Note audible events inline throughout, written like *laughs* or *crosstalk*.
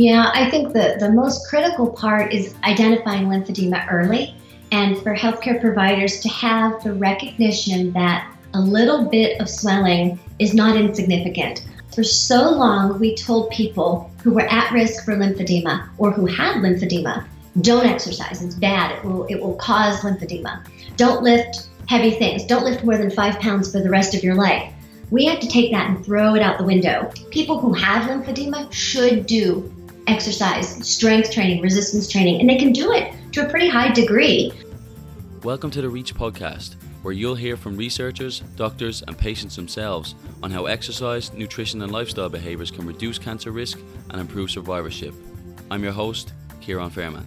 Yeah, I think the, the most critical part is identifying lymphedema early and for healthcare providers to have the recognition that a little bit of swelling is not insignificant. For so long, we told people who were at risk for lymphedema or who had lymphedema, don't exercise, it's bad, it will, it will cause lymphedema. Don't lift heavy things, don't lift more than five pounds for the rest of your life. We have to take that and throw it out the window. People who have lymphedema should do exercise, strength training, resistance training, and they can do it to a pretty high degree. Welcome to the REACH podcast, where you'll hear from researchers, doctors, and patients themselves on how exercise, nutrition, and lifestyle behaviours can reduce cancer risk and improve survivorship. I'm your host, Ciaran Fairman.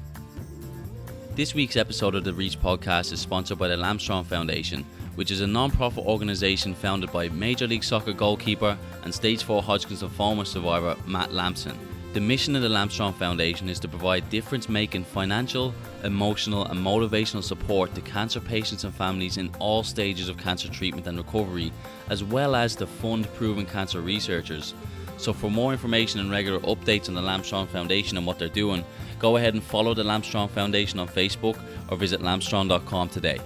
This week's episode of the REACH podcast is sponsored by the Lampstrong Foundation, which is a non profit organisation founded by Major League Soccer goalkeeper and stage 4 Hodgkin's lymphoma survivor Matt Lampson. The mission of the Lampstrong Foundation is to provide difference making financial, emotional, and motivational support to cancer patients and families in all stages of cancer treatment and recovery, as well as to fund proven cancer researchers. So, for more information and regular updates on the Lampstrong Foundation and what they're doing, go ahead and follow the Lampstrong Foundation on Facebook or visit lampstrong.com today.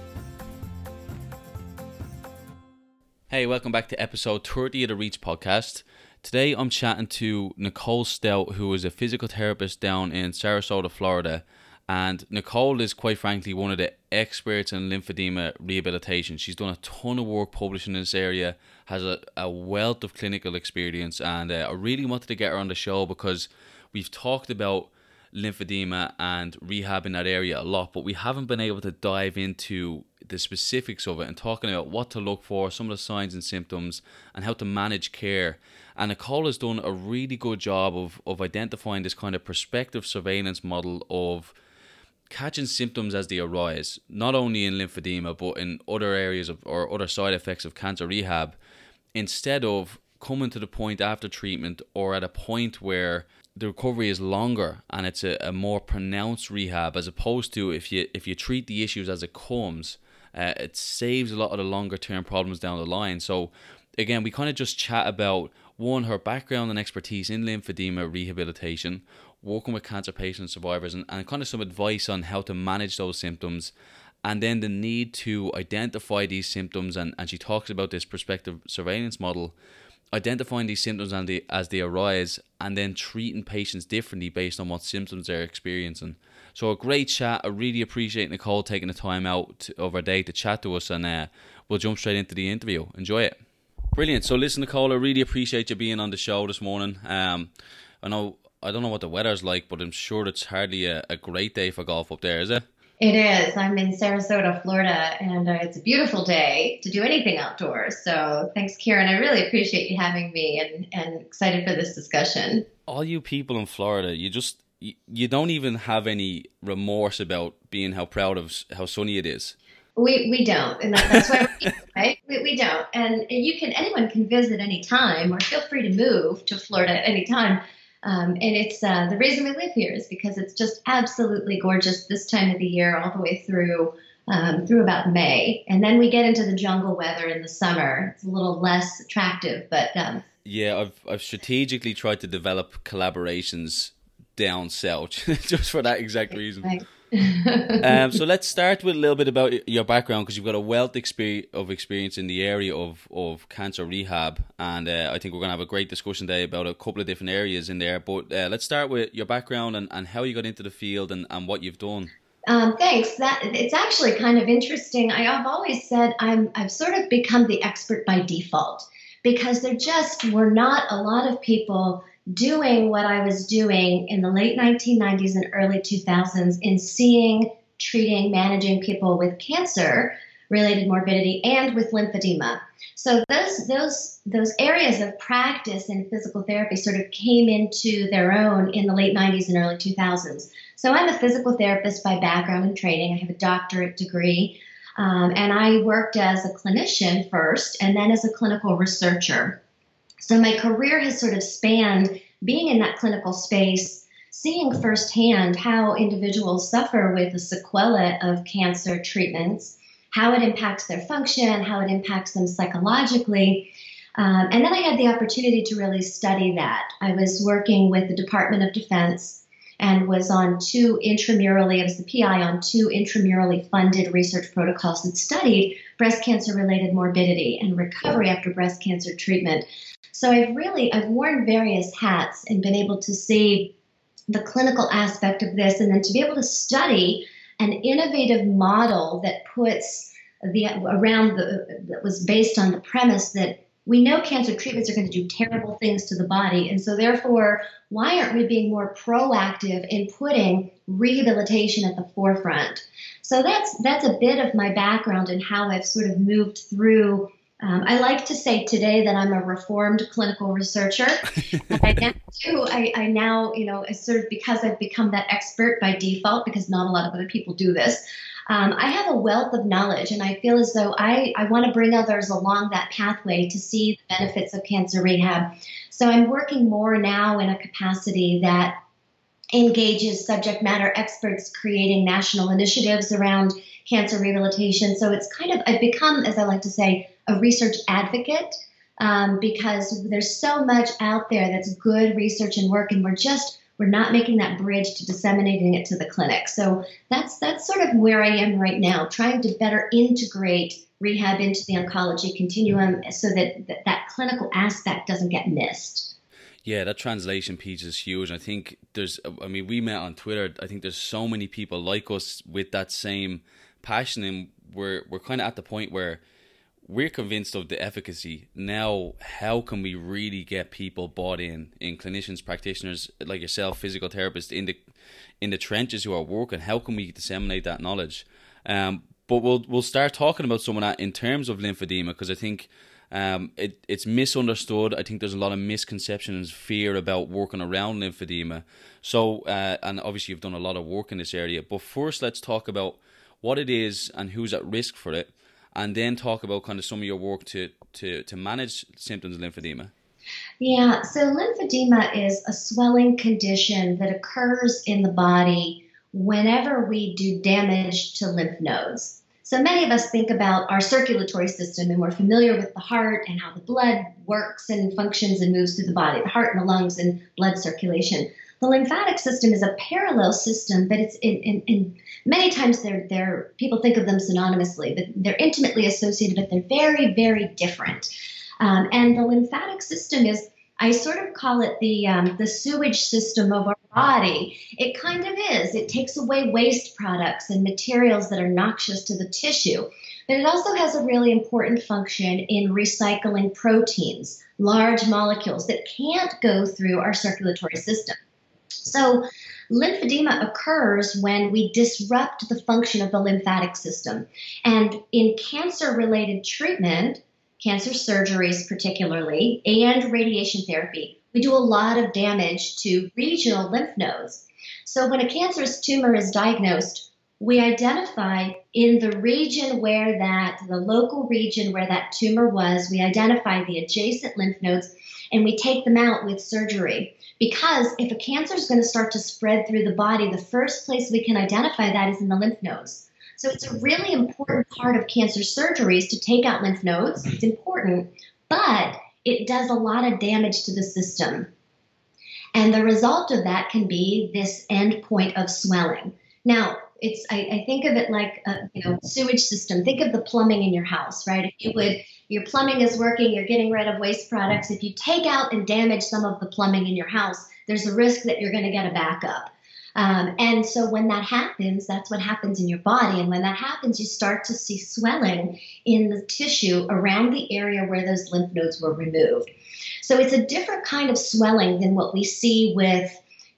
Hey, welcome back to episode 30 of the Reach podcast. Today I'm chatting to Nicole Stout, who is a physical therapist down in Sarasota, Florida. And Nicole is quite frankly one of the experts in lymphedema rehabilitation. She's done a ton of work publishing in this area, has a, a wealth of clinical experience, and uh, I really wanted to get her on the show because we've talked about lymphedema and rehab in that area a lot, but we haven't been able to dive into the specifics of it and talking about what to look for, some of the signs and symptoms, and how to manage care. And Nicole has done a really good job of, of identifying this kind of prospective surveillance model of catching symptoms as they arise, not only in lymphedema, but in other areas of or other side effects of cancer rehab, instead of coming to the point after treatment or at a point where the recovery is longer and it's a, a more pronounced rehab as opposed to if you if you treat the issues as it comes uh, it saves a lot of the longer term problems down the line so again we kind of just chat about one her background and expertise in lymphedema rehabilitation working with cancer patient survivors and, and kind of some advice on how to manage those symptoms and then the need to identify these symptoms and, and she talks about this prospective surveillance model identifying these symptoms and they, as they arise and then treating patients differently based on what symptoms they're experiencing. So a great chat. I really appreciate Nicole taking the time out of her day to chat to us and uh, we'll jump straight into the interview. Enjoy it. Brilliant. So listen, Nicole, I really appreciate you being on the show this morning. Um, I know I don't know what the weather's like, but I'm sure it's hardly a, a great day for golf up there, is it? It is. I'm in Sarasota, Florida, and uh, it's a beautiful day to do anything outdoors. So thanks, Ciaran. I really appreciate you having me and, and excited for this discussion. All you people in Florida, you just you, you don't even have any remorse about being how proud of how sunny it is. We, we don't, and that, that's why we're here, *laughs* right? We, we don't, and, and you can anyone can visit any time, or feel free to move to Florida at any time. Um, and it's uh, the reason we live here is because it's just absolutely gorgeous this time of the year, all the way through um, through about May, and then we get into the jungle weather in the summer. It's a little less attractive, but um, yeah, I've I've strategically tried to develop collaborations down south *laughs* just for that exact reason. Um, *laughs* so let's start with a little bit about your background because you've got a wealth of experience in the area of, of cancer rehab, and uh, I think we're going to have a great discussion today about a couple of different areas in there. But uh, let's start with your background and, and how you got into the field and, and what you've done. Um, thanks. That it's actually kind of interesting. I, have always said I'm I've sort of become the expert by default because there just were not a lot of people doing what I was doing in the late 1990s and early 2000s in seeing, treating, managing people with cancer related morbidity and with lymphedema. So those those those areas of practice in physical therapy sort of came into their own in the late 90s and early 2000s. So I'm a physical therapist by background and training. I have a doctorate degree. Um, and I worked as a clinician first and then as a clinical researcher. So my career has sort of spanned being in that clinical space, seeing firsthand how individuals suffer with the sequelae of cancer treatments, how it impacts their function, how it impacts them psychologically. Um, and then I had the opportunity to really study that. I was working with the Department of Defense and was on two intramurally, I was the PI on two intramurally funded research protocols that studied breast cancer related morbidity and recovery after breast cancer treatment. So I've really, I've worn various hats and been able to see the clinical aspect of this and then to be able to study an innovative model that puts the around the that was based on the premise that we know cancer treatments are going to do terrible things to the body. And so, therefore, why aren't we being more proactive in putting rehabilitation at the forefront? So, that's, that's a bit of my background and how I've sort of moved through. Um, I like to say today that I'm a reformed clinical researcher. *laughs* I, now, too, I, I now, you know, sort of because I've become that expert by default, because not a lot of other people do this. Um, I have a wealth of knowledge, and I feel as though I, I want to bring others along that pathway to see the benefits of cancer rehab. So I'm working more now in a capacity that engages subject matter experts creating national initiatives around cancer rehabilitation. So it's kind of, I've become, as I like to say, a research advocate. Um, because there's so much out there that's good research and work, and we're just we're not making that bridge to disseminating it to the clinic. So that's that's sort of where I am right now, trying to better integrate rehab into the oncology continuum so that that, that clinical aspect doesn't get missed. Yeah, that translation piece is huge. I think there's, I mean, we met on Twitter. I think there's so many people like us with that same passion, and we're we're kind of at the point where we're convinced of the efficacy. Now, how can we really get people bought in, in clinicians, practitioners like yourself, physical therapists in the in the trenches who are working? How can we disseminate that knowledge? Um, but we'll we'll start talking about some of that in terms of lymphedema because I think um, it it's misunderstood. I think there's a lot of misconceptions, fear about working around lymphedema. So, uh, and obviously you've done a lot of work in this area. But first, let's talk about what it is and who's at risk for it and then talk about kind of some of your work to to to manage symptoms of lymphedema. Yeah, so lymphedema is a swelling condition that occurs in the body whenever we do damage to lymph nodes. So many of us think about our circulatory system and we're familiar with the heart and how the blood works and functions and moves through the body, the heart and the lungs and blood circulation. The lymphatic system is a parallel system, but it's in, in, in many times they're, they're people think of them synonymously, but they're intimately associated, but they're very, very different. Um, and the lymphatic system is I sort of call it the um, the sewage system of our body. It kind of is. It takes away waste products and materials that are noxious to the tissue. But it also has a really important function in recycling proteins, large molecules that can't go through our circulatory system. So, lymphedema occurs when we disrupt the function of the lymphatic system. And in cancer related treatment, cancer surgeries particularly, and radiation therapy, we do a lot of damage to regional lymph nodes. So, when a cancerous tumor is diagnosed, we identify in the region where that, the local region where that tumor was, we identify the adjacent lymph nodes and we take them out with surgery. Because if a cancer is going to start to spread through the body, the first place we can identify that is in the lymph nodes. So it's a really important part of cancer surgeries to take out lymph nodes. It's important, but it does a lot of damage to the system. And the result of that can be this end point of swelling. Now, it's I, I, think of it like a you know sewage system. Think of the plumbing in your house, right? If you would your plumbing is working, you're getting rid of waste products. If you take out and damage some of the plumbing in your house, there's a risk that you're going to get a backup. Um, and so when that happens, that's what happens in your body. And when that happens, you start to see swelling in the tissue around the area where those lymph nodes were removed. So it's a different kind of swelling than what we see with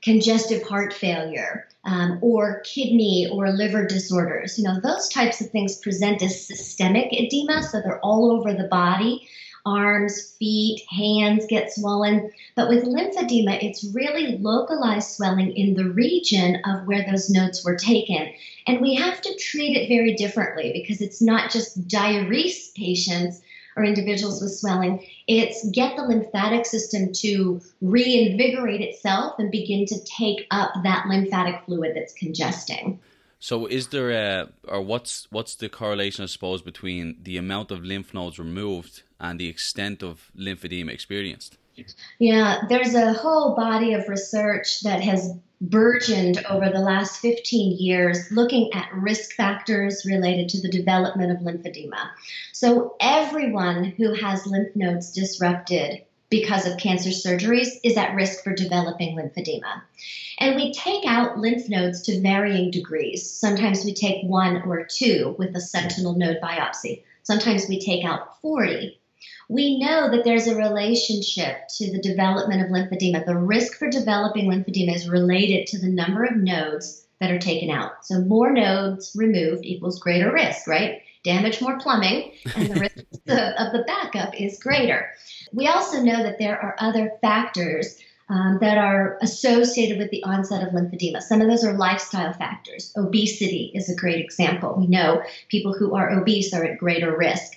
congestive heart failure um, or kidney or liver disorders. You know, those types of things present as systemic edema, so they're all over the body. Arms, feet, hands get swollen. But with lymphedema, it's really localized swelling in the region of where those nodes were taken. And we have to treat it very differently because it's not just diurese patients or individuals with swelling. It's get the lymphatic system to reinvigorate itself and begin to take up that lymphatic fluid that's congesting. So, is there a, or what's what's the correlation, I suppose, between the amount of lymph nodes removed and the extent of lymphedema experienced? Yeah, there's a whole body of research that has burgeoned over the last 15 years looking at risk factors related to the development of lymphedema. So, everyone who has lymph nodes disrupted because of cancer surgeries is at risk for developing lymphedema. And we take out lymph nodes to varying degrees. Sometimes we take one or two with a sentinel node biopsy. Sometimes we take out 40 we know that there's a relationship to the development of lymphedema. The risk for developing lymphedema is related to the number of nodes that are taken out. So more nodes removed equals greater risk, right? Damage more plumbing, and the risk *laughs* of the backup is greater. We also know that there are other factors um, that are associated with the onset of lymphedema. Some of those are lifestyle factors. Obesity is a great example. We know people who are obese are at greater risk.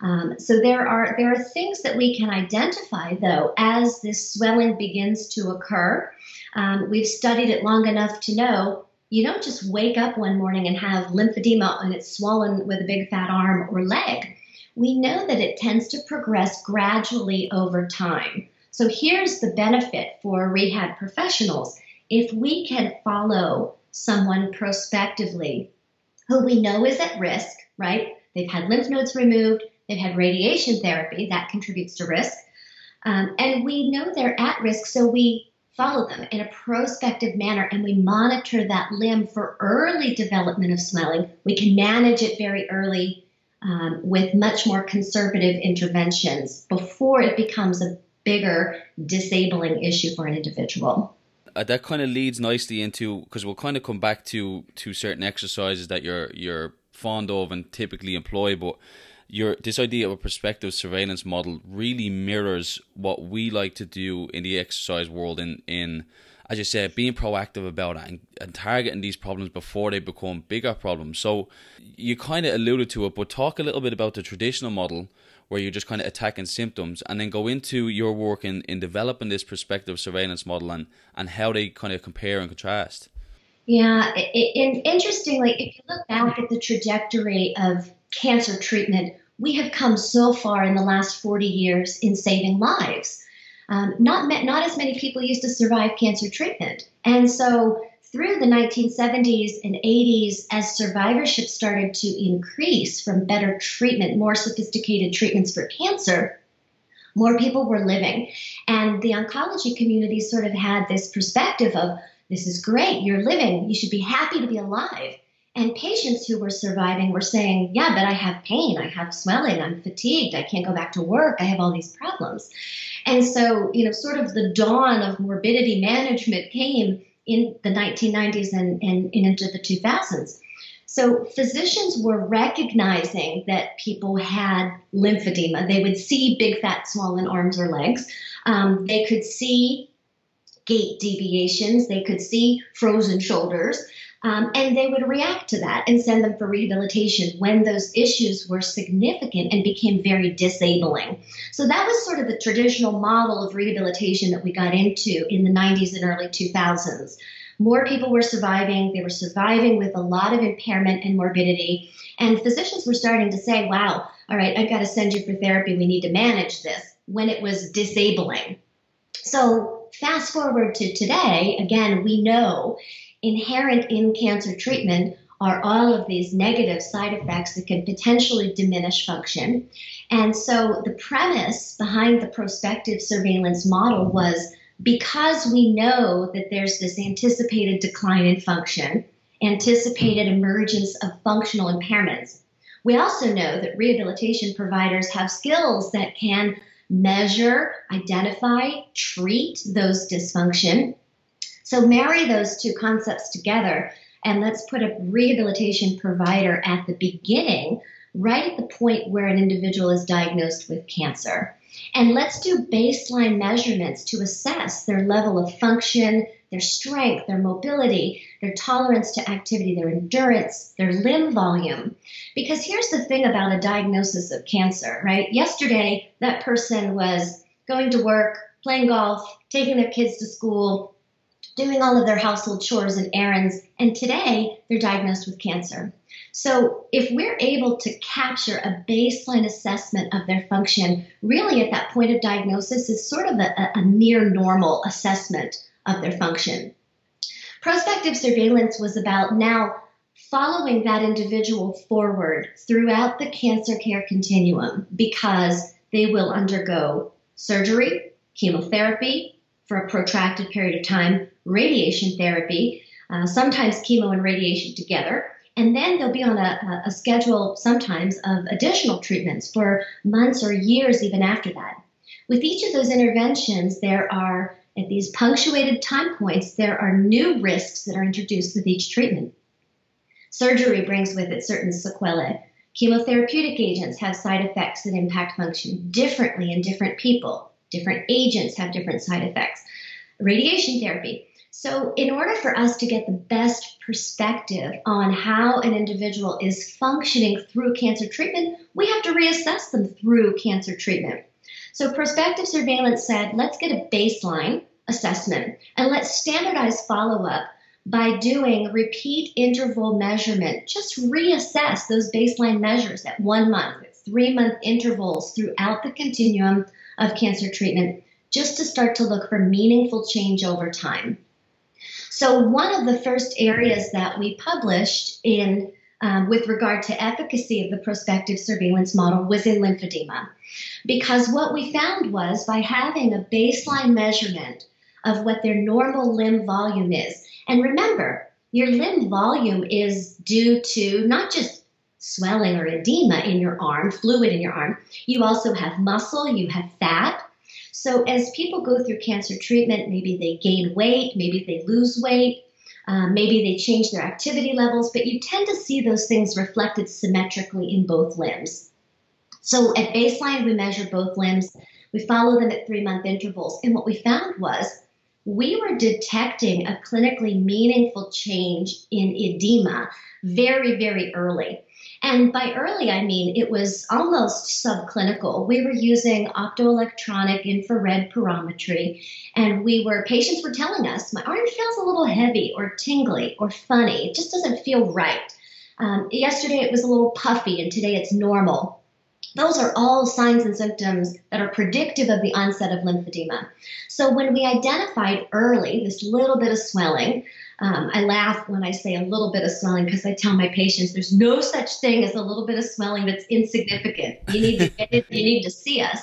Um, so there are there are things that we can identify though as this swelling begins to occur. Um, we've studied it long enough to know you don't just wake up one morning and have lymphedema and it's swollen with a big fat arm or leg. We know that it tends to progress gradually over time. So here's the benefit for rehab professionals. If we can follow someone prospectively who we know is at risk, right? They've had lymph nodes removed, They've had radiation therapy, that contributes to risk. Um, and we know they're at risk, so we follow them in a prospective manner and we monitor that limb for early development of swelling. We can manage it very early um, with much more conservative interventions before it becomes a bigger disabling issue for an individual. Uh, that kind of leads nicely into because we'll kind of come back to to certain exercises that you're you're fond of and typically employ, but your this idea of a prospective surveillance model really mirrors what we like to do in the exercise world in in as you said, being proactive about it and, and targeting these problems before they become bigger problems. So you kind of alluded to it, but talk a little bit about the traditional model where you're just kind of attacking symptoms and then go into your work in, in developing this prospective surveillance model and, and how they kind of compare and contrast. Yeah, and interestingly, if you look back at the trajectory of cancer treatment, we have come so far in the last 40 years in saving lives. Um, not, not as many people used to survive cancer treatment. And so through the 1970s and 80s, as survivorship started to increase from better treatment, more sophisticated treatments for cancer, more people were living. And the oncology community sort of had this perspective of this is great, you're living, you should be happy to be alive. And patients who were surviving were saying, Yeah, but I have pain, I have swelling, I'm fatigued, I can't go back to work, I have all these problems. And so, you know, sort of the dawn of morbidity management came in the 1990s and, and, and into the 2000s. So physicians were recognizing that people had lymphedema. They would see big, fat, swollen arms or legs. Um, they could see gait deviations. They could see frozen shoulders. Um, and they would react to that and send them for rehabilitation when those issues were significant and became very disabling. So that was sort of the traditional model of rehabilitation that we got into in the 90s and early 2000s. More people were surviving, they were surviving with a lot of impairment and morbidity. And physicians were starting to say, wow, all right, I've got to send you for therapy, we need to manage this, when it was disabling. So fast forward to today, again, we know inherent in cancer treatment are all of these negative side effects that can potentially diminish function. And so the premise behind the prospective surveillance model was because we know that there's this anticipated decline in function, anticipated emergence of functional impairments, we also know that rehabilitation providers have skills that can measure, identify, treat those dysfunction, so marry those two concepts together and let's put a rehabilitation provider at the beginning, right at the point where an individual is diagnosed with cancer. And let's do baseline measurements to assess their level of function, their strength, their mobility, their tolerance to activity, their endurance, their limb volume. Because here's the thing about a diagnosis of cancer, right? Yesterday, that person was going to work, playing golf, taking their kids to school, doing all of their household chores and errands, and today they're diagnosed with cancer. So, if we're able to capture a baseline assessment of their function, really at that point of diagnosis is sort of a, a near normal assessment of their function. Prospective surveillance was about now following that individual forward throughout the cancer care continuum because they will undergo surgery, chemotherapy for a protracted period of time, radiation therapy, uh, sometimes chemo and radiation together, and then they'll be on a, a schedule sometimes of additional treatments for months or years even after that. With each of those interventions, there are, at these punctuated time points, there are new risks that are introduced with each treatment. Surgery brings with it certain sequelae. Chemotherapeutic agents have side effects that impact function differently in different people. Different agents have different side effects. Radiation therapy so, in order for us to get the best perspective on how an individual is functioning through cancer treatment, we have to reassess them through cancer treatment. So, prospective surveillance said, let's get a baseline assessment and let's standardize follow up by doing repeat interval measurement. Just reassess those baseline measures at one month, at three month intervals throughout the continuum of cancer treatment, just to start to look for meaningful change over time. So, one of the first areas that we published in um, with regard to efficacy of the prospective surveillance model was in lymphedema. Because what we found was by having a baseline measurement of what their normal limb volume is, and remember, your limb volume is due to not just swelling or edema in your arm, fluid in your arm, you also have muscle, you have fat, so, as people go through cancer treatment, maybe they gain weight, maybe they lose weight, um, maybe they change their activity levels, but you tend to see those things reflected symmetrically in both limbs. So, at baseline, we measure both limbs. We follow them at three month intervals. And what we found was we were detecting a clinically meaningful change in edema very, very early. And by early, I mean it was almost subclinical. We were using optoelectronic infrared perometry, and we were patients were telling us my arm feels a little heavy or tingly or funny. It just doesn't feel right. Um, yesterday it was a little puffy, and today it's normal. Those are all signs and symptoms that are predictive of the onset of lymphedema. So when we identified early this little bit of swelling, um, I laugh when I say a little bit of swelling because I tell my patients there's no such thing as a little bit of swelling that's insignificant. You need to *laughs* get it, you need to see us.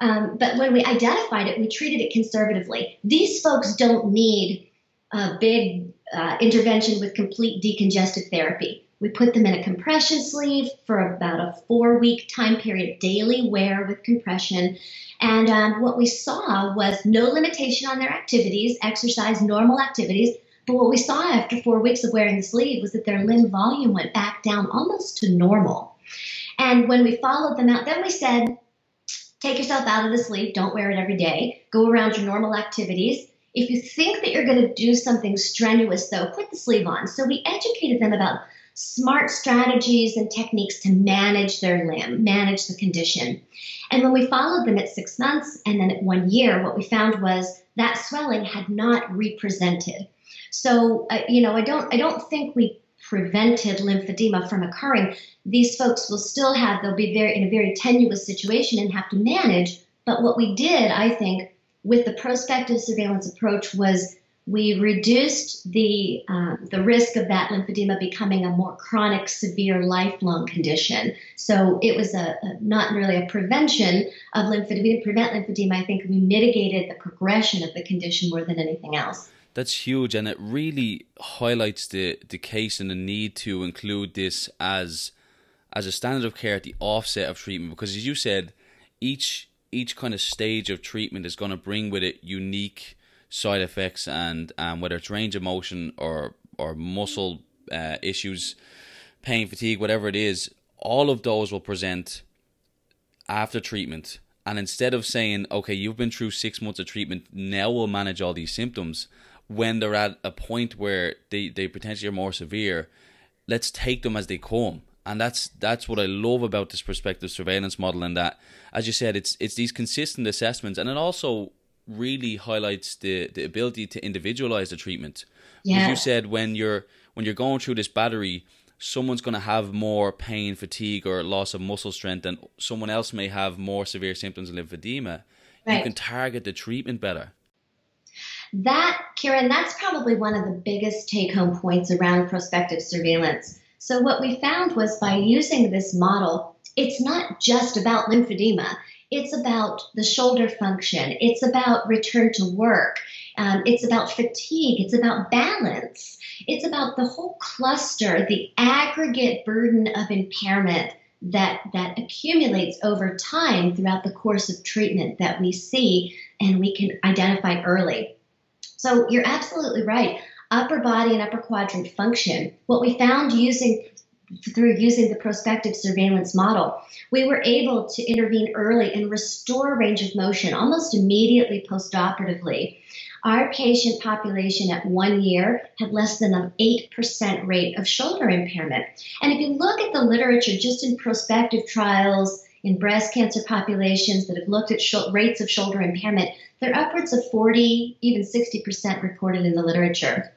Um, but when we identified it, we treated it conservatively. These folks don't need a big uh, intervention with complete decongestive therapy. We put them in a compression sleeve for about a four week time period, daily wear with compression. And um, what we saw was no limitation on their activities, exercise, normal activities, but what we saw after four weeks of wearing the sleeve was that their limb volume went back down almost to normal. And when we followed them out, then we said, take yourself out of the sleeve, don't wear it every day, go around your normal activities. If you think that you're going to do something strenuous, though, put the sleeve on. So we educated them about smart strategies and techniques to manage their limb, manage the condition. And when we followed them at six months and then at one year, what we found was that swelling had not represented. So, uh, you know, I don't, I don't think we prevented lymphedema from occurring. These folks will still have, they'll be very in a very tenuous situation and have to manage. But what we did, I think, with the prospective surveillance approach was we reduced the uh, the risk of that lymphedema becoming a more chronic, severe, lifelong condition. So it was a, a not really a prevention of lymphedema. We didn't prevent lymphedema. I think we mitigated the progression of the condition more than anything else that's huge and it really highlights the the case and the need to include this as as a standard of care at the offset of treatment because as you said each each kind of stage of treatment is going to bring with it unique side effects and um, whether it's range of motion or or muscle uh, issues pain fatigue whatever it is all of those will present after treatment and instead of saying okay you've been through six months of treatment now we'll manage all these symptoms when they're at a point where they, they potentially are more severe, let's take them as they come. And that's that's what I love about this prospective surveillance model and that as you said, it's it's these consistent assessments and it also really highlights the, the ability to individualize the treatment. Yes. As you said, when you're when you're going through this battery, someone's going to have more pain, fatigue, or loss of muscle strength, and someone else may have more severe symptoms of lymphedema, right. you can target the treatment better. That, Ciaran, that's probably one of the biggest take home points around prospective surveillance. So, what we found was by using this model, it's not just about lymphedema. It's about the shoulder function. It's about return to work. Um, it's about fatigue. It's about balance. It's about the whole cluster, the aggregate burden of impairment that, that accumulates over time throughout the course of treatment that we see and we can identify early. So you're absolutely right. Upper body and upper quadrant function. What we found using through using the prospective surveillance model, we were able to intervene early and restore range of motion almost immediately postoperatively. Our patient population at one year had less than an 8% rate of shoulder impairment. And if you look at the literature just in prospective trials in breast cancer populations that have looked at rates of shoulder impairment, they're upwards of 40, even 60% reported in the literature.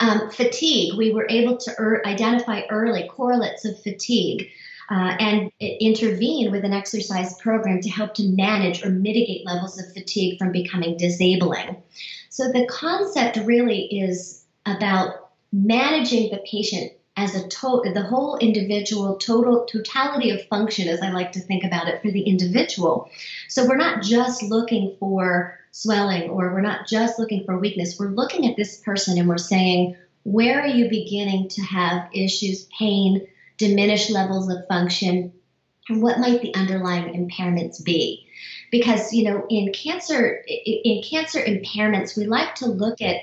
Um, fatigue, we were able to er- identify early correlates of fatigue uh, and intervene with an exercise program to help to manage or mitigate levels of fatigue from becoming disabling. So the concept really is about managing the patient as a total, the whole individual total totality of function, as I like to think about it, for the individual. So we're not just looking for swelling or we're not just looking for weakness. We're looking at this person and we're saying, where are you beginning to have issues, pain, diminished levels of function, and what might the underlying impairments be? Because you know, in cancer, in cancer impairments, we like to look at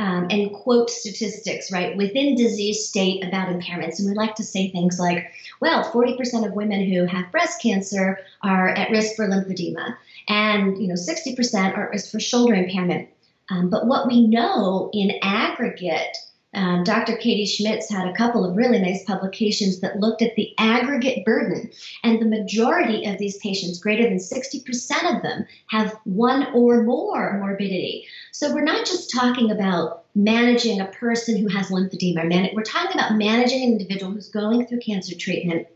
um, and quote statistics, right, within disease state about impairments. And we like to say things like, well, 40% of women who have breast cancer are at risk for lymphedema, and you know, 60% are at risk for shoulder impairment. Um, but what we know in aggregate um, Dr. Katie Schmitz had a couple of really nice publications that looked at the aggregate burden, and the majority of these patients, greater than 60% of them, have one or more morbidity. So we're not just talking about managing a person who has lymphedema, we're talking about managing an individual who's going through cancer treatment,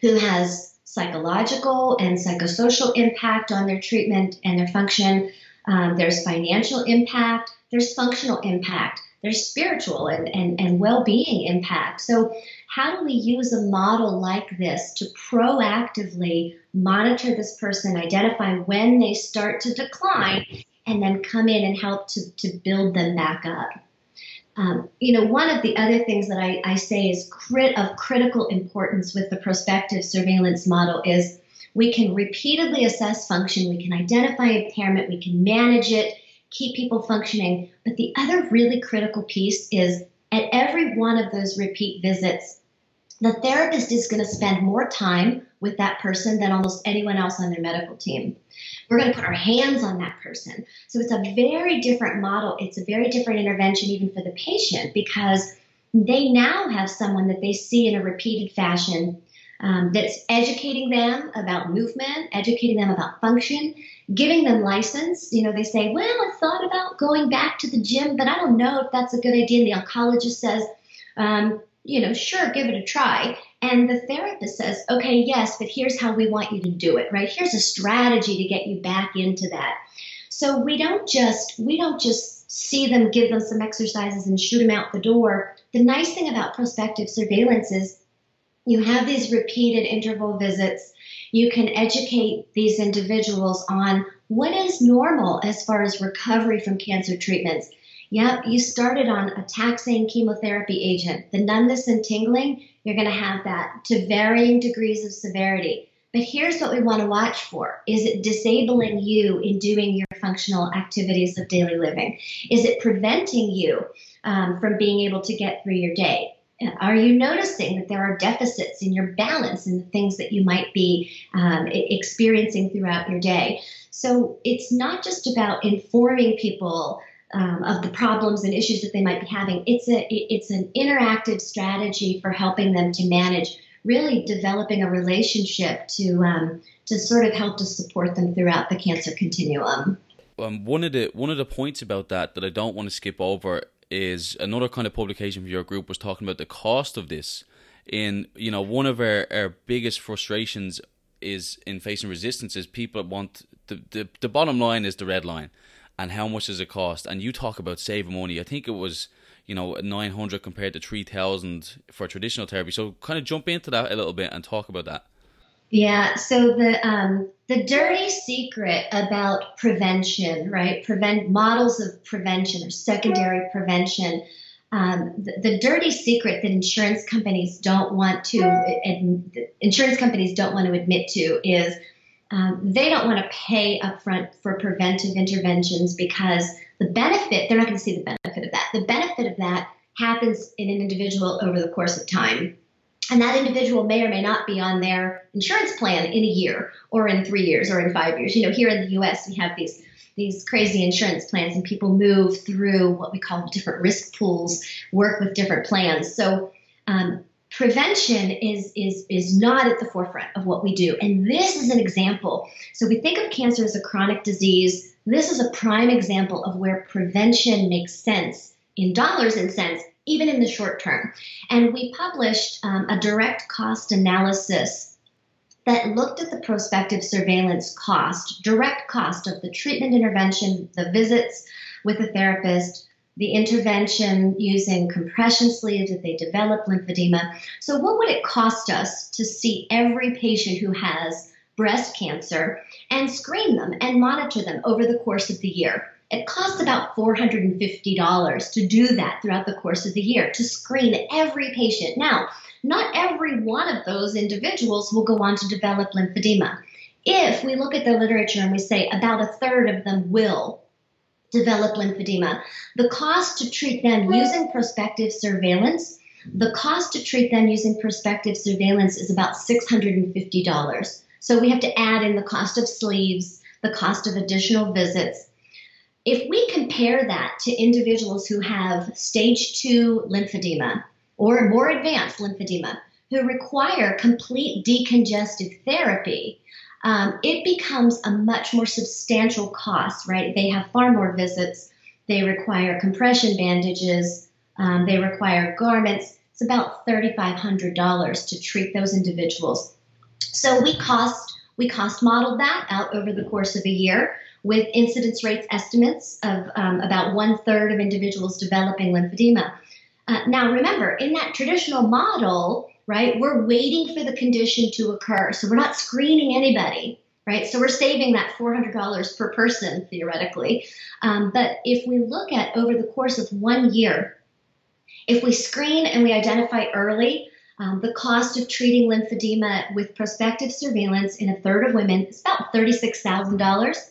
who has psychological and psychosocial impact on their treatment and their function. Um, there's financial impact, there's functional impact there's spiritual and, and, and well being impact. So, how do we use a model like this to proactively monitor this person, identify when they start to decline, and then come in and help to, to build them back up? Um, you know, one of the other things that I, I say is crit- of critical importance with the prospective surveillance model is we can repeatedly assess function, we can identify impairment, we can manage it, keep people functioning. But the other really critical piece is at every one of those repeat visits, the therapist is going to spend more time with that person than almost anyone else on their medical team. We're going to put our hands on that person. So it's a very different model. It's a very different intervention, even for the patient, because they now have someone that they see in a repeated fashion um, that's educating them about movement, educating them about function, giving them license. You know, they say, well, I thought about going back to the gym, but I don't know if that's a good idea. And the oncologist says, um, you know, sure, give it a try. And the therapist says, okay, yes, but here's how we want you to do it, right? Here's a strategy to get you back into that. So we don't just we don't just see them, give them some exercises and shoot them out the door. The nice thing about prospective surveillance is you have these repeated interval visits you can educate these individuals on what is normal as far as recovery from cancer treatments. Yep, you started on a taxane chemotherapy agent. The numbness and tingling, you're going to have that to varying degrees of severity. But here's what we want to watch for. Is it disabling you in doing your functional activities of daily living? Is it preventing you um, from being able to get through your day? Are you noticing that there are deficits in your balance and the things that you might be um, experiencing throughout your day? So it's not just about informing people um, of the problems and issues that they might be having. It's a it's an interactive strategy for helping them to manage, really developing a relationship to um, to sort of help to support them throughout the cancer continuum. Um, one of the one of the points about that that I don't want to skip over is another kind of publication for your group was talking about the cost of this. In you know, one of our, our biggest frustrations is in facing resistance is people want the, the the bottom line is the red line, and how much does it cost? And you talk about saving money. I think it was you know 900 compared to 3000 for traditional therapy. So kind of jump into that a little bit and talk about that. Yeah. So the um, the dirty secret about prevention, right? Prevent models of prevention or secondary prevention. Um, the, the, dirty secret that insurance companies don't want to, and insurance companies don't want to admit to, is um, they don't want to pay upfront for preventive interventions because the benefit they're not going to see the benefit of that. The benefit of that happens in an individual over the course of time. And that individual may or may not be on their insurance plan in a year or in three years or in five years. You know, here in the US, we have these these crazy insurance plans and people move through what we call different risk pools, work with different plans. So um, prevention is is is not at the forefront of what we do. And this is an example. So we think of cancer as a chronic disease. This is a prime example of where prevention makes sense in dollars and cents even in the short term. And we published um, a direct cost analysis that looked at the prospective surveillance cost, direct cost of the treatment intervention, the visits with a therapist, the intervention using compression sleeves if they develop lymphedema. So, what would it cost us to see every patient who has breast cancer and screen them and monitor them over the course of the year? It costs about $450 to do that throughout the course of the year to screen every patient. Now, not every one of those individuals will go on to develop lymphedema. If we look at the literature and we say about a third of them will develop lymphedema, the cost to treat them using prospective surveillance, the cost to treat them using prospective surveillance is about $650. So we have to add in the cost of sleeves, the cost of additional visits, if we compare that to individuals who have stage two lymphedema or more advanced lymphedema who require complete decongestive therapy, um, it becomes a much more substantial cost, right? They have far more visits, they require compression bandages, um, they require garments. It's about $3,500 to treat those individuals. So we cost we cost modeled that out over the course of a year with incidence rates estimates of um, about one third of individuals developing lymphedema. Uh, now, remember, in that traditional model, right, we're waiting for the condition to occur. So we're not screening anybody, right? So we're saving that $400 per person theoretically. Um, but if we look at over the course of one year, if we screen and we identify early, um, the cost of treating lymphedema with prospective surveillance in a third of women is about $36,000.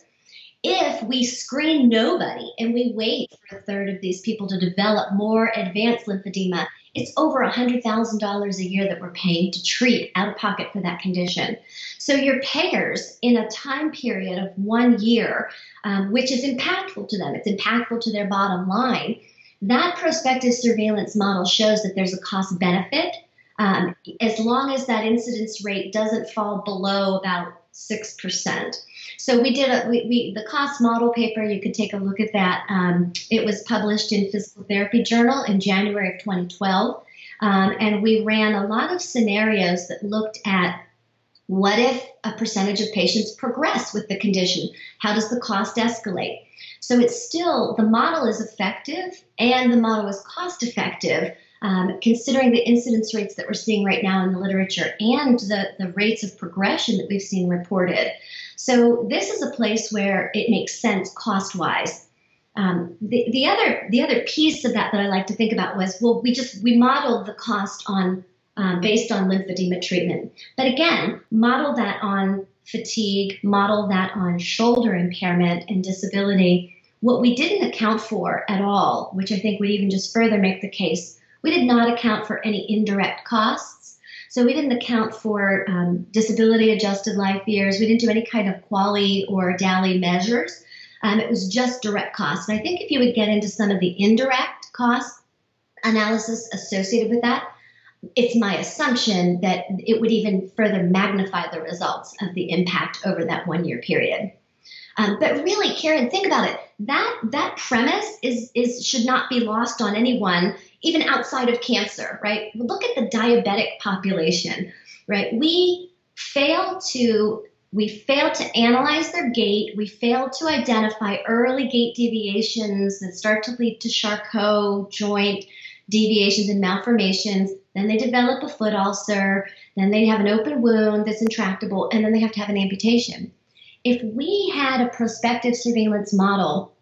If we screen nobody and we wait for a third of these people to develop more advanced lymphedema, it's over $100,000 a year that we're paying to treat out of pocket for that condition. So your payers in a time period of one year, um, which is impactful to them, it's impactful to their bottom line. That prospective surveillance model shows that there's a cost benefit um, as long as that incidence rate doesn't fall below about 6%. So we did a we, we the cost model paper. You could take a look at that. Um, it was published in Physical Therapy Journal in January of 2012, um, and we ran a lot of scenarios that looked at what if a percentage of patients progress with the condition? How does the cost escalate? So it's still the model is effective and the model is cost effective. Um, considering the incidence rates that we're seeing right now in the literature and the, the rates of progression that we've seen reported. So this is a place where it makes sense cost wise. Um, the, the other the other piece of that that I like to think about was well we just we modeled the cost on um, based on lymphedema treatment, but again model that on fatigue, model that on shoulder impairment and disability. What we didn't account for at all, which I think would even just further make the case, we did not account for any indirect costs so we didn't account for um, disability adjusted life years. We didn't do any kind of QALY or DALY measures. Um, it was just direct costs. And I think if you would get into some of the indirect cost analysis associated with that, it's my assumption that it would even further magnify the results of the impact over that one year period. Um, but really, Karen, think about it. That that premise is is should not be lost on anyone, even outside of cancer, right? Look at the diabetic population, right? We fail to we fail to analyze their gait. We fail to identify early gait deviations that start to lead to Charcot joint deviations and malformations. Then they develop a foot ulcer. Then they have an open wound that's intractable, and then they have to have an amputation. If we had a prospective surveillance model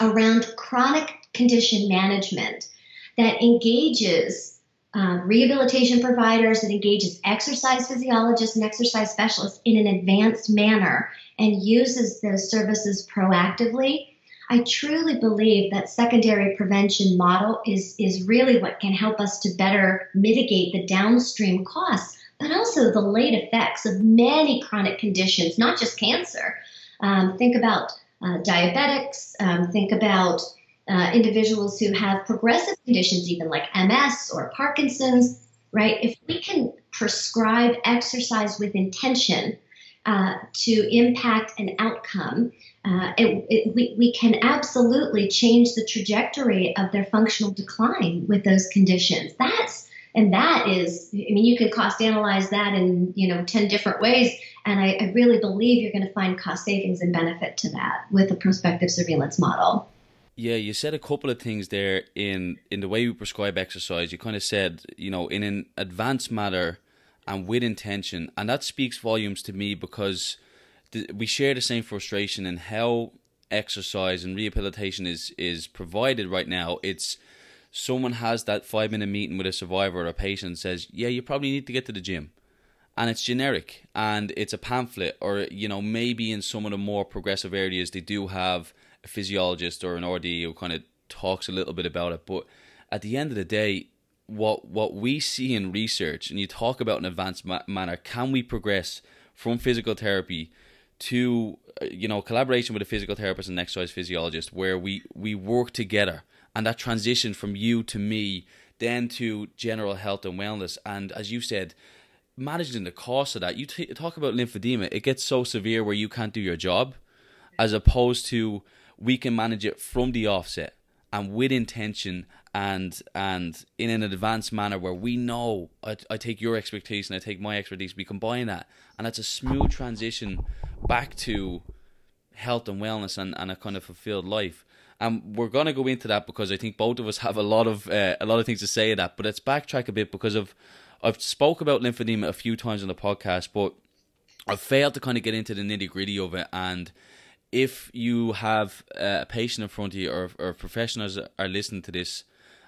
around chronic condition management that engages uh, rehabilitation providers that engages exercise physiologists and exercise specialists in an advanced manner and uses those services proactively, I truly believe that secondary prevention model is, is really what can help us to better mitigate the downstream costs, but also the late effects of many chronic conditions, not just cancer. Um, think about uh, diabetics, um, think about uh, individuals who have progressive conditions, even like MS or Parkinson's, right? If we can prescribe exercise with intention uh, to impact an outcome, uh, it, it, we, we can absolutely change the trajectory of their functional decline with those conditions. That's and that is, I mean, you can cost analyze that in you know ten different ways, and I, I really believe you're going to find cost savings and benefit to that with a prospective surveillance model. Yeah, you said a couple of things there in in the way we prescribe exercise. You kind of said, you know, in an advanced manner and with intention, and that speaks volumes to me because th- we share the same frustration in how exercise and rehabilitation is is provided right now. It's someone has that five minute meeting with a survivor or a patient says, "Yeah, you probably need to get to the gym." And it's generic and it's a pamphlet, or you know, maybe in some of the more progressive areas they do have physiologist or an RD who kind of talks a little bit about it. But at the end of the day, what what we see in research, and you talk about an advanced ma- manner, can we progress from physical therapy to uh, you know collaboration with a physical therapist and exercise physiologist, where we we work together, and that transition from you to me, then to general health and wellness, and as you said. Managing the cost of that, you t- talk about lymphedema. It gets so severe where you can't do your job, as opposed to we can manage it from the offset and with intention and and in an advanced manner where we know I, I take your expectation, I take my expertise, we combine that, and it's a smooth transition back to health and wellness and, and a kind of fulfilled life. And we're gonna go into that because I think both of us have a lot of uh, a lot of things to say at that. But let's backtrack a bit because of I've spoke about lymphedema a few times on the podcast, but I've failed to kind of get into the nitty gritty of it and if you have a patient in front of you or, or professionals are listening to this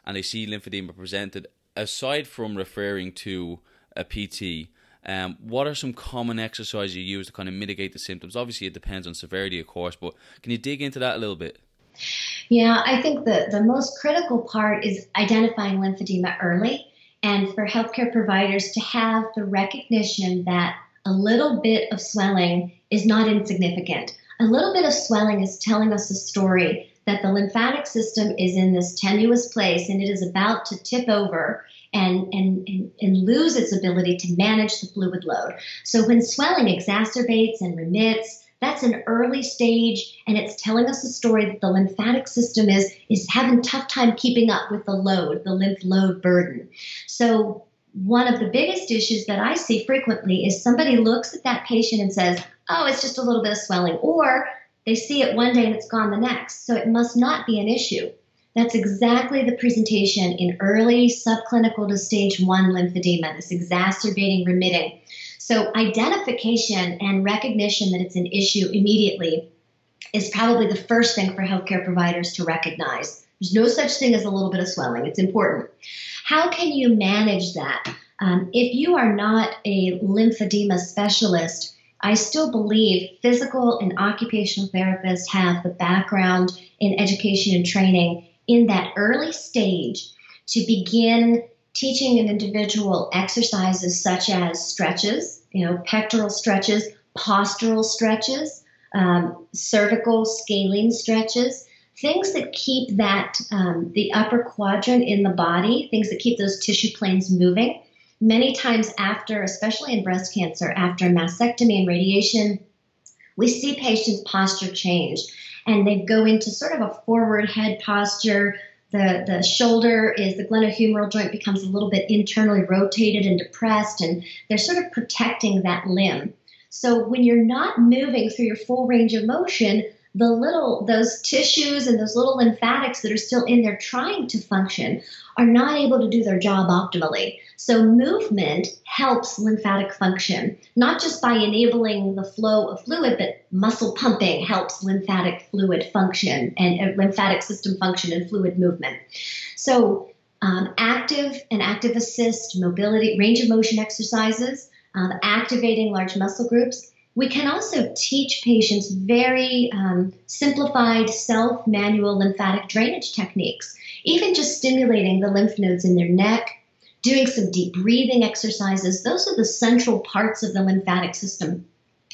and they see lymphedema presented, aside from referring to a PT, um, what are some common exercises you use to kind of mitigate the symptoms? Obviously, it depends on severity, of course, but can you dig into that a little bit? Yeah, I think the, the most critical part is identifying lymphedema early and for healthcare providers to have the recognition that a little bit of swelling is not insignificant a little bit of swelling is telling us a story that the lymphatic system is in this tenuous place and it is about to tip over and, and, and, and, lose its ability to manage the fluid load. So when swelling exacerbates and remits, that's an early stage and it's telling us a story that the lymphatic system is, is having tough time keeping up with the load, the lymph load burden. So one of the biggest issues that I see frequently is somebody looks at that patient and says, oh, it's just a little bit of swelling. Or they see it one day and it's gone the next. So it must not be an issue. That's exactly the presentation in early subclinical to stage one lymphedema, this exacerbating remitting. So identification and recognition that it's an issue immediately is probably the first thing for healthcare providers to recognize. There's no such thing as a little bit of swelling. It's important. How can you manage that? Um, if you are not a lymphedema specialist, I still believe physical and occupational therapists have the background in education and training in that early stage to begin teaching an individual exercises such as stretches, you know, pectoral stretches, postural stretches, um, cervical scalene stretches, things that keep that um, the upper quadrant in the body, things that keep those tissue planes moving many times after, especially in breast cancer, after mastectomy and radiation, we see patients' posture change and they go into sort of a forward head posture. The, the shoulder is the glenohumeral joint becomes a little bit internally rotated and depressed, and they're sort of protecting that limb. So when you're not moving through your full range of motion, the little those tissues and those little lymphatics that are still in there trying to function are not able to do their job optimally. So movement helps lymphatic function, not just by enabling the flow of fluid, but muscle pumping helps lymphatic fluid function and uh, lymphatic system function and fluid movement. So um, active and active assist mobility, range of motion exercises, um, activating large muscle groups we can also teach patients very um, simplified self manual lymphatic drainage techniques, even just stimulating the lymph nodes in their neck, doing some deep breathing exercises. Those are the central parts of the lymphatic system.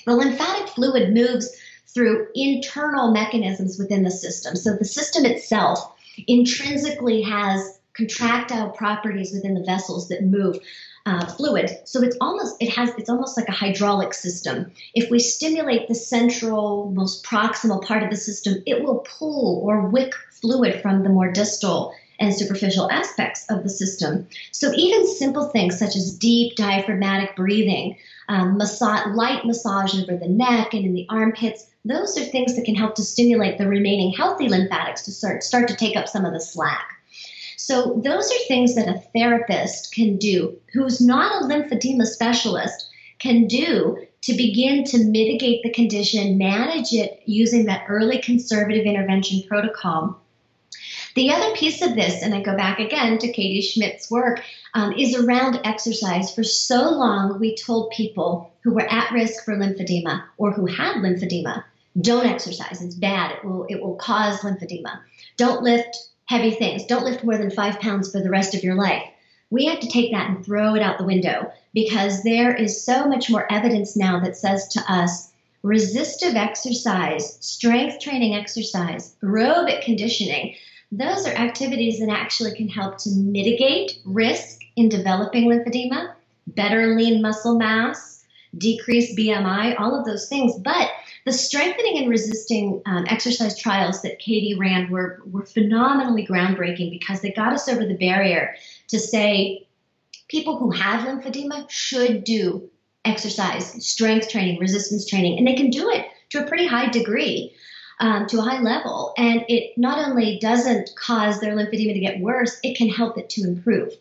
The lymphatic fluid moves through internal mechanisms within the system. So the system itself intrinsically has contractile properties within the vessels that move uh, fluid. So it's almost it has it's almost like a hydraulic system. If we stimulate the central, most proximal part of the system, it will pull or wick fluid from the more distal and superficial aspects of the system. So even simple things such as deep diaphragmatic breathing, um, massage, light massage over the neck and in the armpits, those are things that can help to stimulate the remaining healthy lymphatics to start, start to take up some of the slack. So those are things that a therapist can do who's not a lymphedema specialist can do to begin to mitigate the condition, manage it using that early conservative intervention protocol. The other piece of this, and I go back again to Katie Schmitz's work, um, is around exercise. For so long, we told people who were at risk for lymphedema or who had lymphedema, don't exercise. It's bad. It will it will cause lymphedema. Don't lift heavy things. Don't lift more than five pounds for the rest of your life. We have to take that and throw it out the window because there is so much more evidence now that says to us resistive exercise, strength training exercise, aerobic conditioning, those are activities that actually can help to mitigate risk in developing lymphedema, better lean muscle mass, decrease BMI, all of those things. But the strengthening and resisting um, exercise trials that Katie ran were, were phenomenally groundbreaking because they got us over the barrier to say people who have lymphedema should do exercise, strength training, resistance training, and they can do it to a pretty high degree. Um, to a high level, and it not only doesn't cause their lymphedema to get worse, it can help it to improve.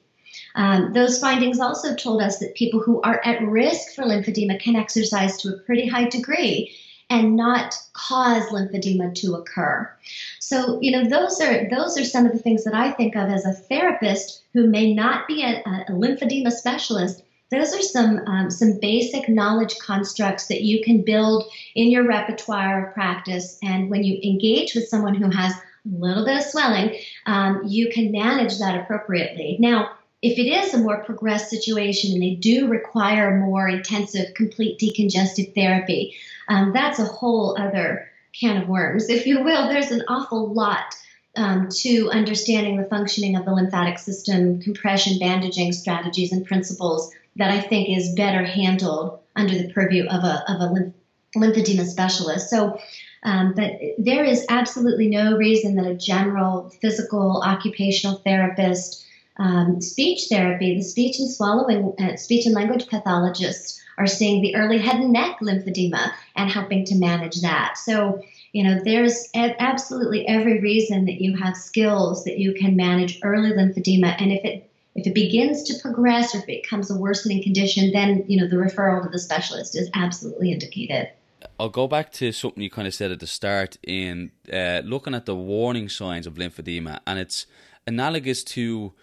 Um, those findings also told us that people who are at risk for lymphedema can exercise to a pretty high degree and not cause lymphedema to occur. So, you know, those are those are some of the things that I think of as a therapist who may not be a, a lymphedema specialist. Those are some um, some basic knowledge constructs that you can build in your repertoire of practice. And when you engage with someone who has a little bit of swelling, um, you can manage that appropriately. Now, if it is a more progressed situation and they do require more intensive, complete decongestive therapy, um, that's a whole other can of worms, if you will. There's an awful lot um, to understanding the functioning of the lymphatic system, compression, bandaging strategies, and principles that I think is better handled under the purview of a, of a lymph- lymphedema specialist. So, um, but there is absolutely no reason that a general physical occupational therapist, um, speech therapy, the speech and swallowing, uh, speech and language pathologists are seeing the early head and neck lymphedema and helping to manage that. So, you know, there's absolutely every reason that you have skills that you can manage early lymphedema. And if it if it begins to progress or if it becomes a worsening condition, then you know the referral to the specialist is absolutely indicated. I'll go back to something you kind of said at the start in uh, looking at the warning signs of lymphedema, and it's analogous to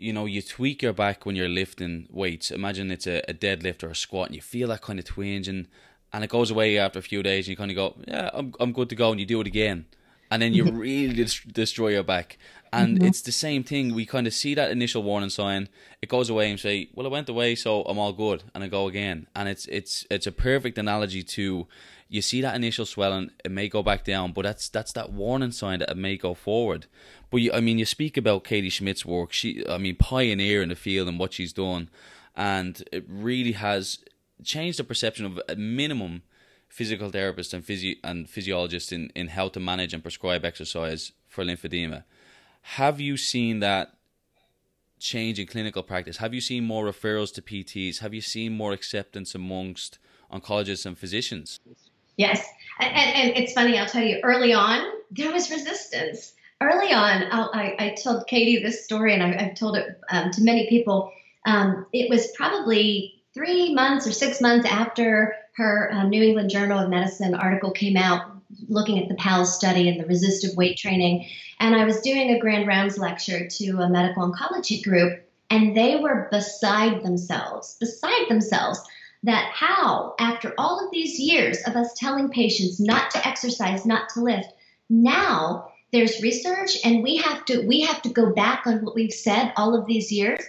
you know, you tweak your back when you're lifting weights. Imagine it's a, a deadlift or a squat, and you feel that kind of twinge, and, and it goes away after a few days, and you kind of go, yeah, I'm, I'm good to go, and you do it again. And then you *laughs* really destroy your back. And mm-hmm. it's the same thing. We kind of see that initial warning sign. It goes away and say, "Well, it went away, so I'm all good," and I go again. And it's it's it's a perfect analogy to you see that initial swelling, it may go back down, but that's that's that warning sign that it may go forward. But you, I mean, you speak about Katie Schmitz's work. She, I mean, pioneer in the field and what she's done, and it really has changed the perception of a minimum physical therapists and physio- and physiologists in, in how to manage and prescribe exercise for lymphedema. Have you seen that change in clinical practice? Have you seen more referrals to PTs? Have you seen more acceptance amongst oncologists and physicians? Yes. And, and it's funny, I'll tell you, early on, there was resistance. Early on, I, I told Katie this story, and I, have told it um, to many people. Um, it was probably three months or six months after her um, New England Journal of Medicine article came out looking at the PALS study and the resistive weight training. And I was doing a grand rounds lecture to a medical oncology group, and they were beside themselves, beside themselves that how, after all of these years of us telling patients not to exercise, not to lift, now there's research and we have to we have to go back on what we've said all of these years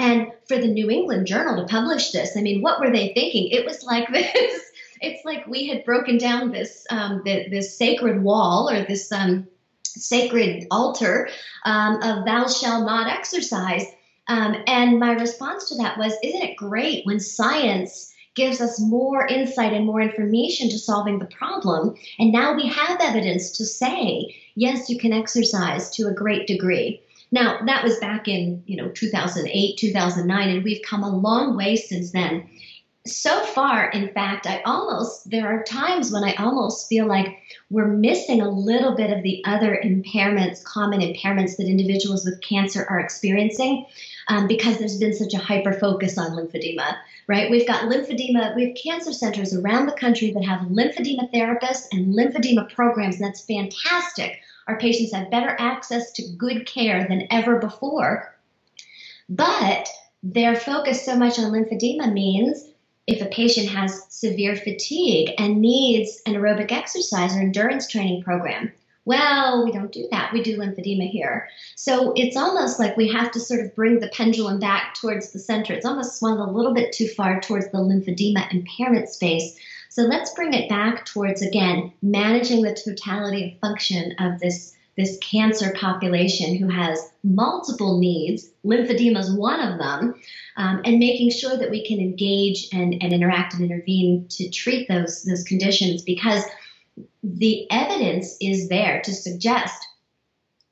and for the New England Journal to publish this, I mean, what were they thinking? It was like *laughs* this. It's like we had broken down this um, the, this sacred wall or this um, sacred altar um, of "Thou shalt not exercise." Um, and my response to that was, "Isn't it great when science?" Gives us more insight and more information to solving the problem. And now we have evidence to say, yes, you can exercise to a great degree. Now, that was back in, you know, 2008, 2009, and we've come a long way since then. So far, in fact, I almost, there are times when I almost feel like we're missing a little bit of the other impairments, common impairments that individuals with cancer are experiencing. Um, because there's been such a hyper focus on lymphedema, right? We've got lymphedema, we have cancer centers around the country that have lymphedema therapists and lymphedema programs, and that's fantastic. Our patients have better access to good care than ever before. But their focus so much on lymphedema means if a patient has severe fatigue and needs an aerobic exercise or endurance training program, well, we don't do that. We do lymphedema here. So it's almost like we have to sort of bring the pendulum back towards the center. It's almost swung a little bit too far towards the lymphedema impairment space so let's bring it back towards again managing the totality of function of this this cancer population who has multiple needs. Lymphedema is one of them, um, and making sure that we can engage and, and interact and intervene to treat those those conditions because the evidence is there to suggest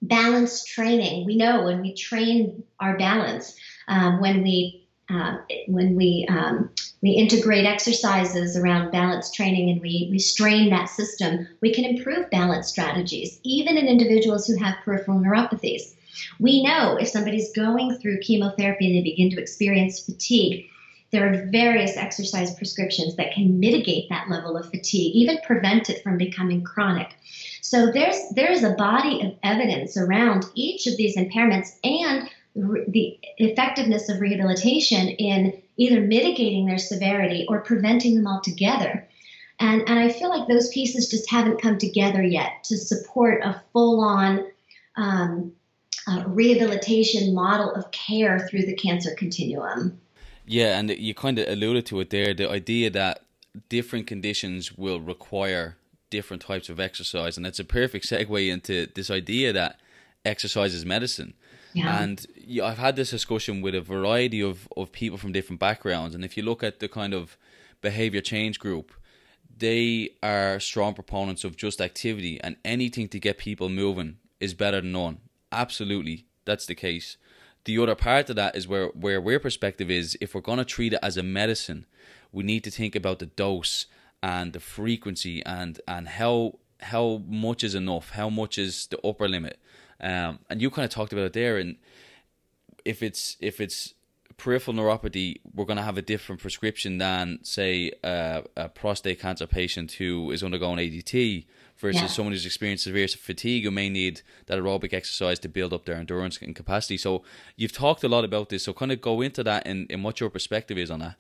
balanced training. We know when we train our balance, um, when we uh, when we um, we integrate exercises around balance training and we, we strain that system, we can improve balance strategies, even in individuals who have peripheral neuropathies. We know if somebody's going through chemotherapy and they begin to experience fatigue, there are various exercise prescriptions that can mitigate that level of fatigue, even prevent it from becoming chronic. So there's there's a body of evidence around each of these impairments and the effectiveness of rehabilitation in either mitigating their severity or preventing them altogether. And, and I feel like those pieces just haven't come together yet to support a full on um, uh, rehabilitation model of care through the cancer continuum. Yeah, and you kind of alluded to it there the idea that different conditions will require different types of exercise. And it's a perfect segue into this idea that exercise is medicine. Yeah. And yeah, I've had this discussion with a variety of, of people from different backgrounds. And if you look at the kind of behavior change group, they are strong proponents of just activity and anything to get people moving is better than none. Absolutely, that's the case. The other part of that is where, where their perspective is if we're going to treat it as a medicine, we need to think about the dose and the frequency and, and how how much is enough, how much is the upper limit. Um, and you kind of talked about it there. And if it's if it's peripheral neuropathy, we're going to have a different prescription than say uh, a prostate cancer patient who is undergoing ADT versus yeah. someone who's experienced severe fatigue who may need that aerobic exercise to build up their endurance and capacity. So you've talked a lot about this. So kind of go into that and, and what your perspective is on that.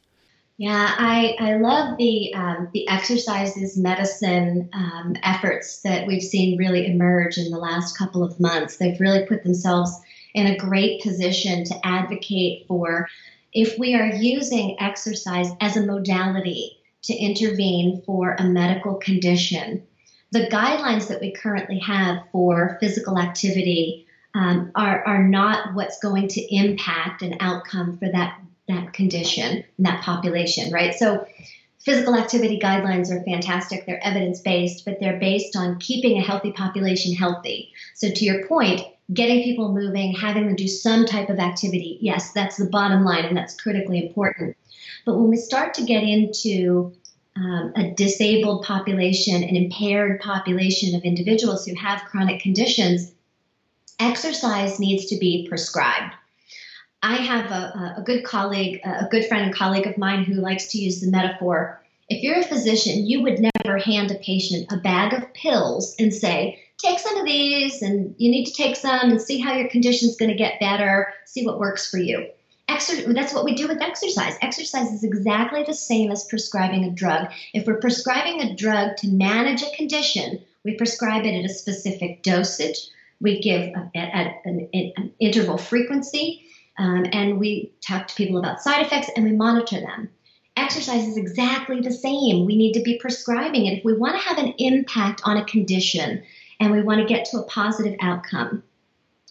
Yeah, I, I love the um, the exercises medicine um, efforts that we've seen really emerge in the last couple of months. They've really put themselves in a great position to advocate for if we are using exercise as a modality to intervene for a medical condition. The guidelines that we currently have for physical activity um, are, are not what's going to impact an outcome for that that condition, that population, right? So physical activity guidelines are fantastic. They're evidence based, but they're based on keeping a healthy population healthy. So, to your point, getting people moving, having them do some type of activity, yes, that's the bottom line, and that's critically important. But when we start to get into um, a disabled population, an impaired population of individuals who have chronic conditions, exercise needs to be prescribed. I have a, a good colleague, a good friend and colleague of mine who likes to use the metaphor if you're a physician, you would never hand a patient a bag of pills and say, take some of these and you need to take some and see how your condition's going to get better, see what works for you. Exer- that's what we do with exercise. Exercise is exactly the same as prescribing a drug. If we're prescribing a drug to manage a condition, we prescribe it at a specific dosage, we give at an, an, interval frequency, um, and we talk to people about side effects and we monitor them. Exercise is exactly the same. We need to be prescribing it if we want to have an impact on a condition and we want to get to a positive outcome.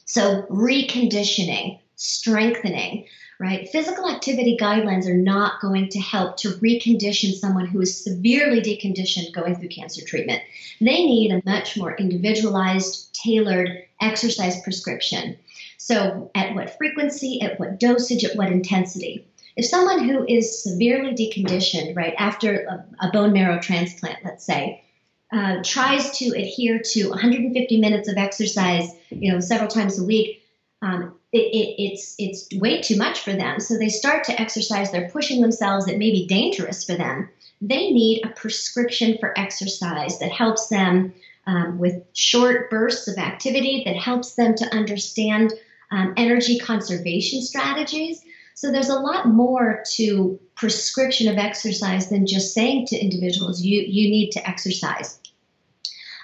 So, reconditioning, strengthening, right? Physical activity guidelines are not going to help to recondition someone who is severely deconditioned going through cancer treatment. They need a much more individualized, tailored exercise prescription. So, at what frequency, at what dosage, at what intensity. If someone who is severely deconditioned, right, after a, a bone marrow transplant, let's say, uh, tries to adhere to 150 minutes of exercise, you know, several times a week, um, it, it, it's it's way too much for them. So they start to exercise. They're pushing themselves. It may be dangerous for them. They need a prescription for exercise that helps them um, with short bursts of activity that helps them to understand um, energy conservation strategies. So there's a lot more to prescription of exercise than just saying to individuals, you, you need to exercise.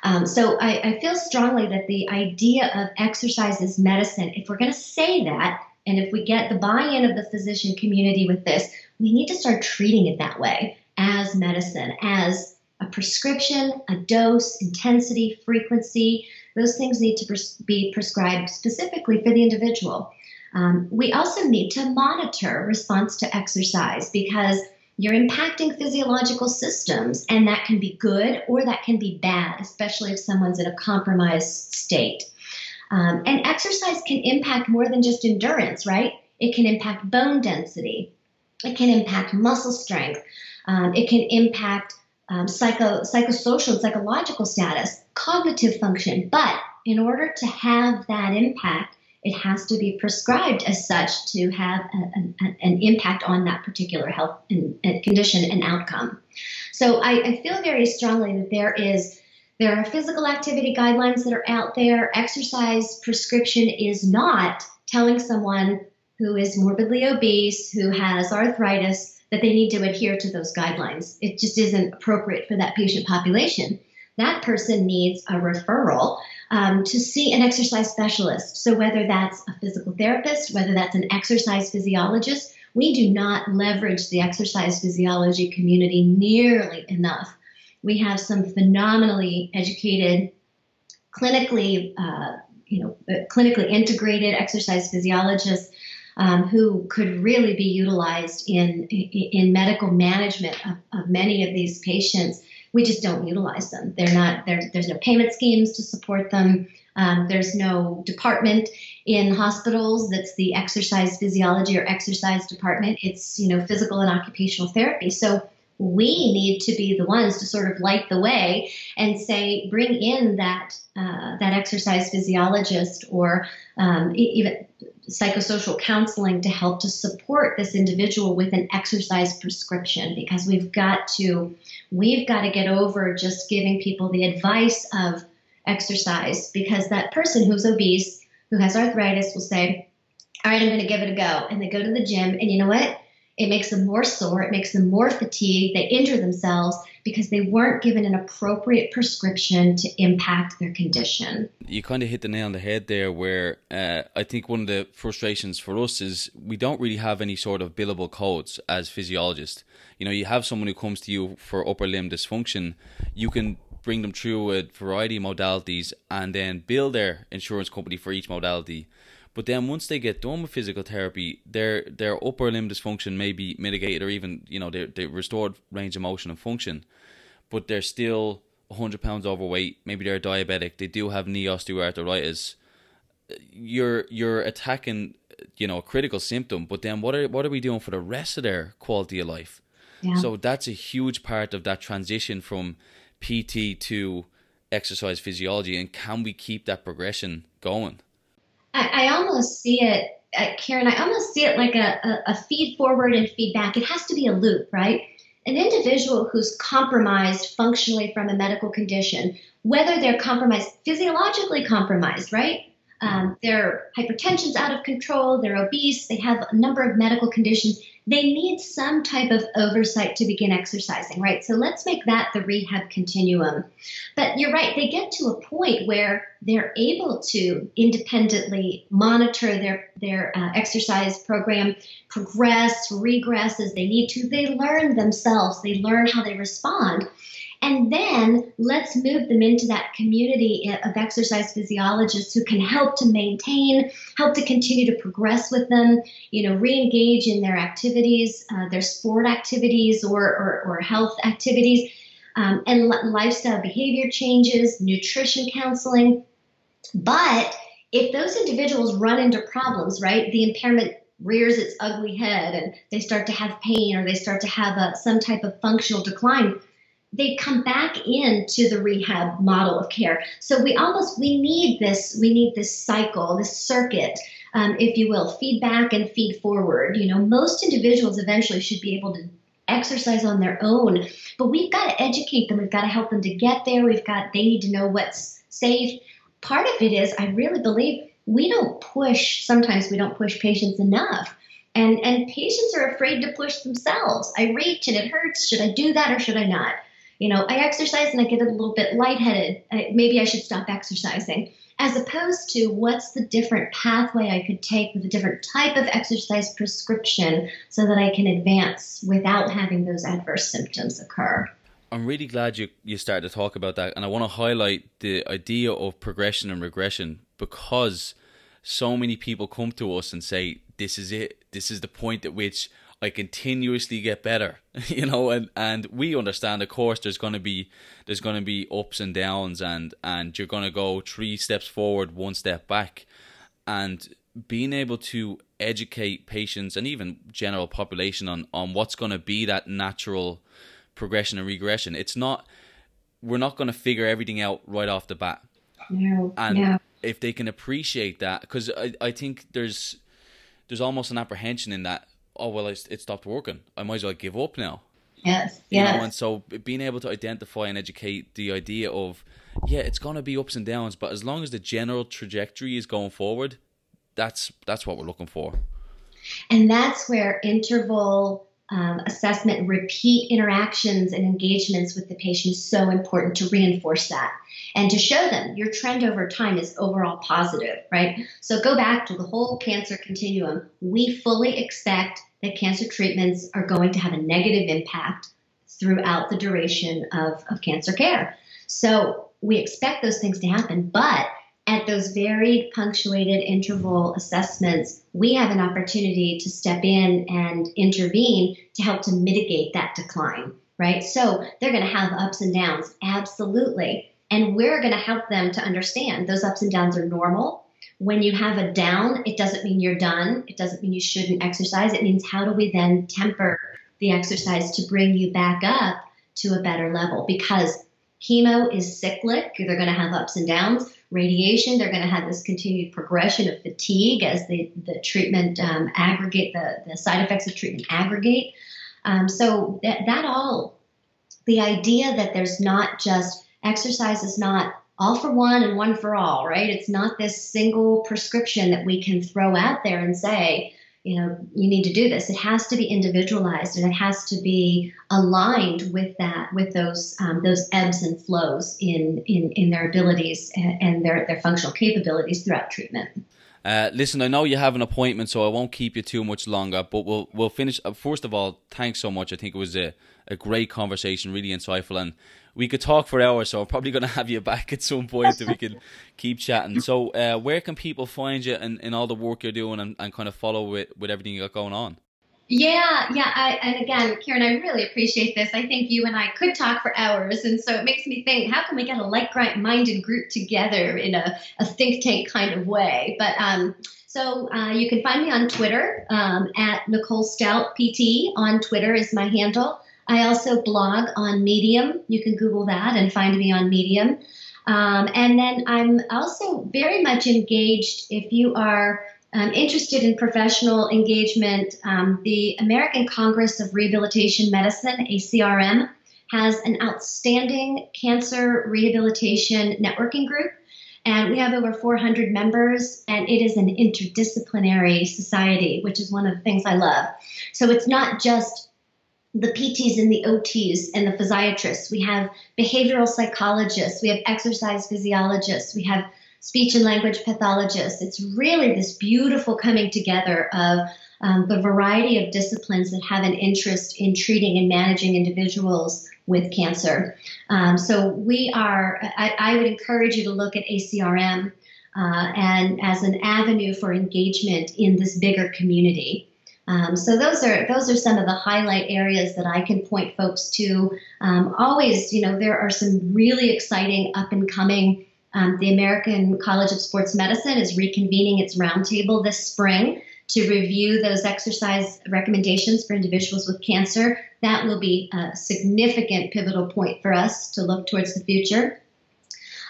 Um, so I, I feel strongly that the idea of exercise as medicine, if we're going to say that, and if we get the buy in of the physician community with this, we need to start treating it that way as medicine, as a prescription, a dose, intensity, frequency. Those things need to pres- be prescribed specifically for the individual. Um, we also need to monitor response to exercise because you're impacting physiological systems, and that can be good or that can be bad, especially if someone's in a compromised state. Um, and exercise can impact more than just endurance, right? It can impact bone density, it can impact muscle strength, um, it can impact um, psycho, psychosocial and psychological status, cognitive function. But in order to have that impact, it has to be prescribed as such to have a, a, an impact on that particular health and, and condition and outcome. So I, I feel very strongly that there is there are physical activity guidelines that are out there. Exercise prescription is not telling someone who is morbidly obese, who has arthritis, that they need to adhere to those guidelines. It just isn't appropriate for that patient population. That person needs a referral um, to see an exercise specialist. So, whether that's a physical therapist, whether that's an exercise physiologist, we do not leverage the exercise physiology community nearly enough. We have some phenomenally educated, clinically, uh, you know, uh, clinically integrated exercise physiologists um, who could really be utilized in in medical management of, of many of these patients we just don't utilize them. They're not there. There's no payment schemes to support them. Um, there's no department in hospitals that's the exercise physiology or exercise department. It's you know physical and occupational therapy. So we need to be the ones to sort of light the way and say bring in that uh, that exercise physiologist or um, even psychosocial counseling to help to support this individual with an exercise prescription because we've got to we've got to get over just giving people the advice of exercise because that person who's obese who has arthritis will say all right i'm going to give it a go and they go to the gym and you know what it makes them more sore, it makes them more fatigued, they injure themselves because they weren't given an appropriate prescription to impact their condition. You kind of hit the nail on the head there, where uh, I think one of the frustrations for us is we don't really have any sort of billable codes as physiologists. You know, you have someone who comes to you for upper limb dysfunction, you can bring them through a variety of modalities and then bill their insurance company for each modality But then once they get done with physical therapy, their their upper limb dysfunction may be mitigated or even, you know, they they restored range of motion and function. But they're still 100 pounds overweight, maybe they're diabetic, they do have knee osteoarthritis. You're you're attacking, you know, a critical symptom, but then what are what are we doing for the rest of their quality of life? Yeah. So that's a huge part of that transition from PT to exercise physiology and can we keep that progression going? I, I almost see it, uh, Ciaran, I almost see it like a, a, a feed forward and feedback. It has to be a loop, right? An individual who's compromised functionally from a medical condition, whether they're compromised, physiologically compromised, right? Um, their hypertension's out of control, they're obese, they have a number of medical conditions they need some type of oversight to begin exercising, right? So let's make that the rehab continuum. But you're right, they get to a point where they're able to independently monitor their, their uh, exercise program, progress, regress as they need to. They learn themselves, they learn how they respond. And then let's move them into that community of exercise physiologists who can help to maintain, help to continue to progress with them, you know, re-engage in their activities, uh, their sport activities or, or, or health activities, um, and lifestyle behavior changes, nutrition counseling. But if those individuals run into problems, right, the impairment rears its ugly head and they start to have pain or they start to have a, some type of functional decline, they come back into the rehab model of care. So we almost we need this we need this cycle, this circuit, um, if you will, feedback and feed forward. You know, most individuals eventually should be able to exercise on their own, but we've got to educate them. We've got to help them to get there. We've got they need to know what's safe. Part of it is I really believe we don't push. Sometimes we don't push patients enough. And, and patients are afraid to push themselves. I reach and it hurts. Should I do that or should I not? You know, I exercise and I get a little bit lightheaded. I, maybe I should stop exercising. As opposed to what's the different pathway I could take with a different type of exercise prescription so that I can advance without having those adverse symptoms occur. I'm really glad you, you started to talk about that. And I want to highlight the idea of progression and regression because so many people come to us and say, This is it. This is the point at which I continuously get better, *laughs* you know, and, and we understand, of course, there's going to be there's going to be ups and downs, and and you're going to go three steps forward, one step back, and being able to educate patients and even general population on on what's going to be that natural progression and regression. It's not we're not going to figure everything out right off the bat. No, and no. if they can appreciate that, because I I think there's there's almost an apprehension in that oh well, it stopped working. I might as well give up now. Yes, yeah. and so being able to identify and educate the idea of yeah, it's going to be ups and downs, but as long as the general trajectory is going forward, that's that's what we're looking for. And that's where interval um, assessment, repeat interactions and engagements with the patient is so important to reinforce that and to show them your trend over time is overall positive, right? So go back to the whole cancer continuum. We fully expect that cancer treatments are going to have a negative impact throughout the duration of, of cancer care. So we expect those things to happen, but at those varied punctuated interval assessments, we have an opportunity to step in and intervene to help to mitigate that decline, right? So they're going to have ups and downs, absolutely. And we're going to help them to understand those ups and downs are normal. When you have a down, it doesn't mean you're done. It doesn't mean you shouldn't exercise. It means how do we then temper the exercise to bring you back up to a better level? Because chemo is cyclic, they're going to have ups and downs radiation. They're going to have this continued progression of fatigue as the, the treatment um, aggregate, the, the side effects of treatment aggregate. Um, so that, that all, the idea that there's not just exercise is not all for one and one for all, right? It's not this single prescription that we can throw out there and say, you know, you need to do this. It has to be individualized and it has to be aligned with that, with those um, those ebbs and flows in in, in their abilities and, and their their functional capabilities throughout treatment. Uh, listen, I know you have an appointment, so I won't keep you too much longer. But we'll we'll finish. Uh, first of all, thanks so much. I think it was a, a great conversation, really insightful, and we could talk for hours, so I'm probably going to have you back at some point so we can *laughs* keep chatting. So, uh, where can people find you in, in all the work you're doing and, and kind of follow with, with everything you got going on? Yeah, yeah. I, and again, Ciaran, I really appreciate this. I think you and I could talk for hours. And so it makes me think how can we get a like minded group together in a, a think tank kind of way? But um, so uh, you can find me on Twitter um, at Nicole Stout PT. On Twitter is my handle. I also blog on Medium. You can Google that and find me on Medium. Um, and then I'm also very much engaged if you are um, interested in professional engagement. Um, the American Congress of Rehabilitation Medicine, ACRM, has an outstanding cancer rehabilitation networking group. And we have over 400 members, and it is an interdisciplinary society, which is one of the things I love. So it's not just the PTs and the OTs and the physiatrists. We have behavioral psychologists. We have exercise physiologists. We have speech and language pathologists. It's really this beautiful coming together of um, the variety of disciplines that have an interest in treating and managing individuals with cancer. Um, so we are, I, I, would encourage you to look at ACRM uh, and as an avenue for engagement in this bigger community. Um, so those are those are some of the highlight areas that I can point folks to. Um, always, you know, there are some really exciting up and coming. Um, the American College of Sports Medicine is reconvening its roundtable this spring to review those exercise recommendations for individuals with cancer. That will be a significant pivotal point for us to look towards the future.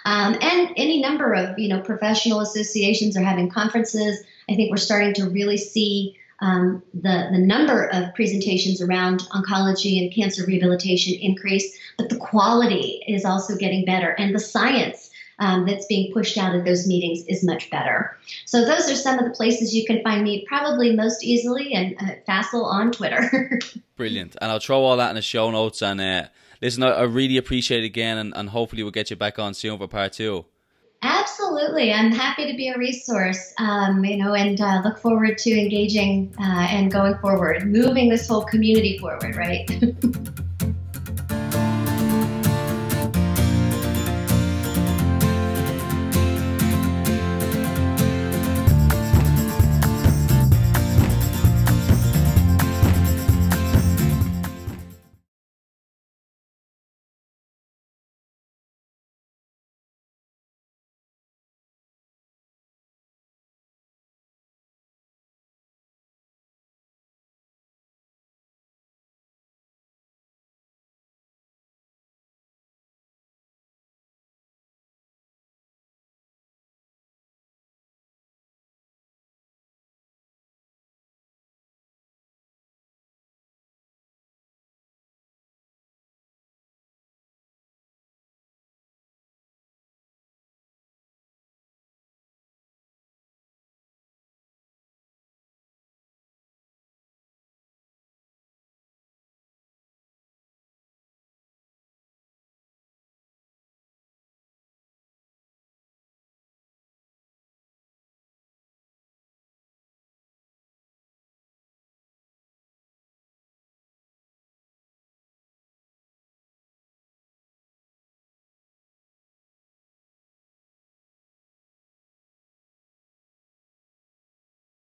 Um, and any number of you know professional associations are having conferences. I think we're starting to really see um, the, the number of presentations around oncology and cancer rehabilitation increase, but the quality is also getting better, and the science um, that's being pushed out of those meetings is much better. So those are some of the places you can find me probably most easily and uh, Faisal on Twitter. *laughs* Brilliant, and I'll throw all that in the show notes. And uh, listen, I, I, really appreciate it again, and, and hopefully we'll get you back on soon for part two. Absolutely. I'm happy to be a resource, um, you know, and uh, look forward to engaging uh, and going forward, moving this whole community forward, right? *laughs*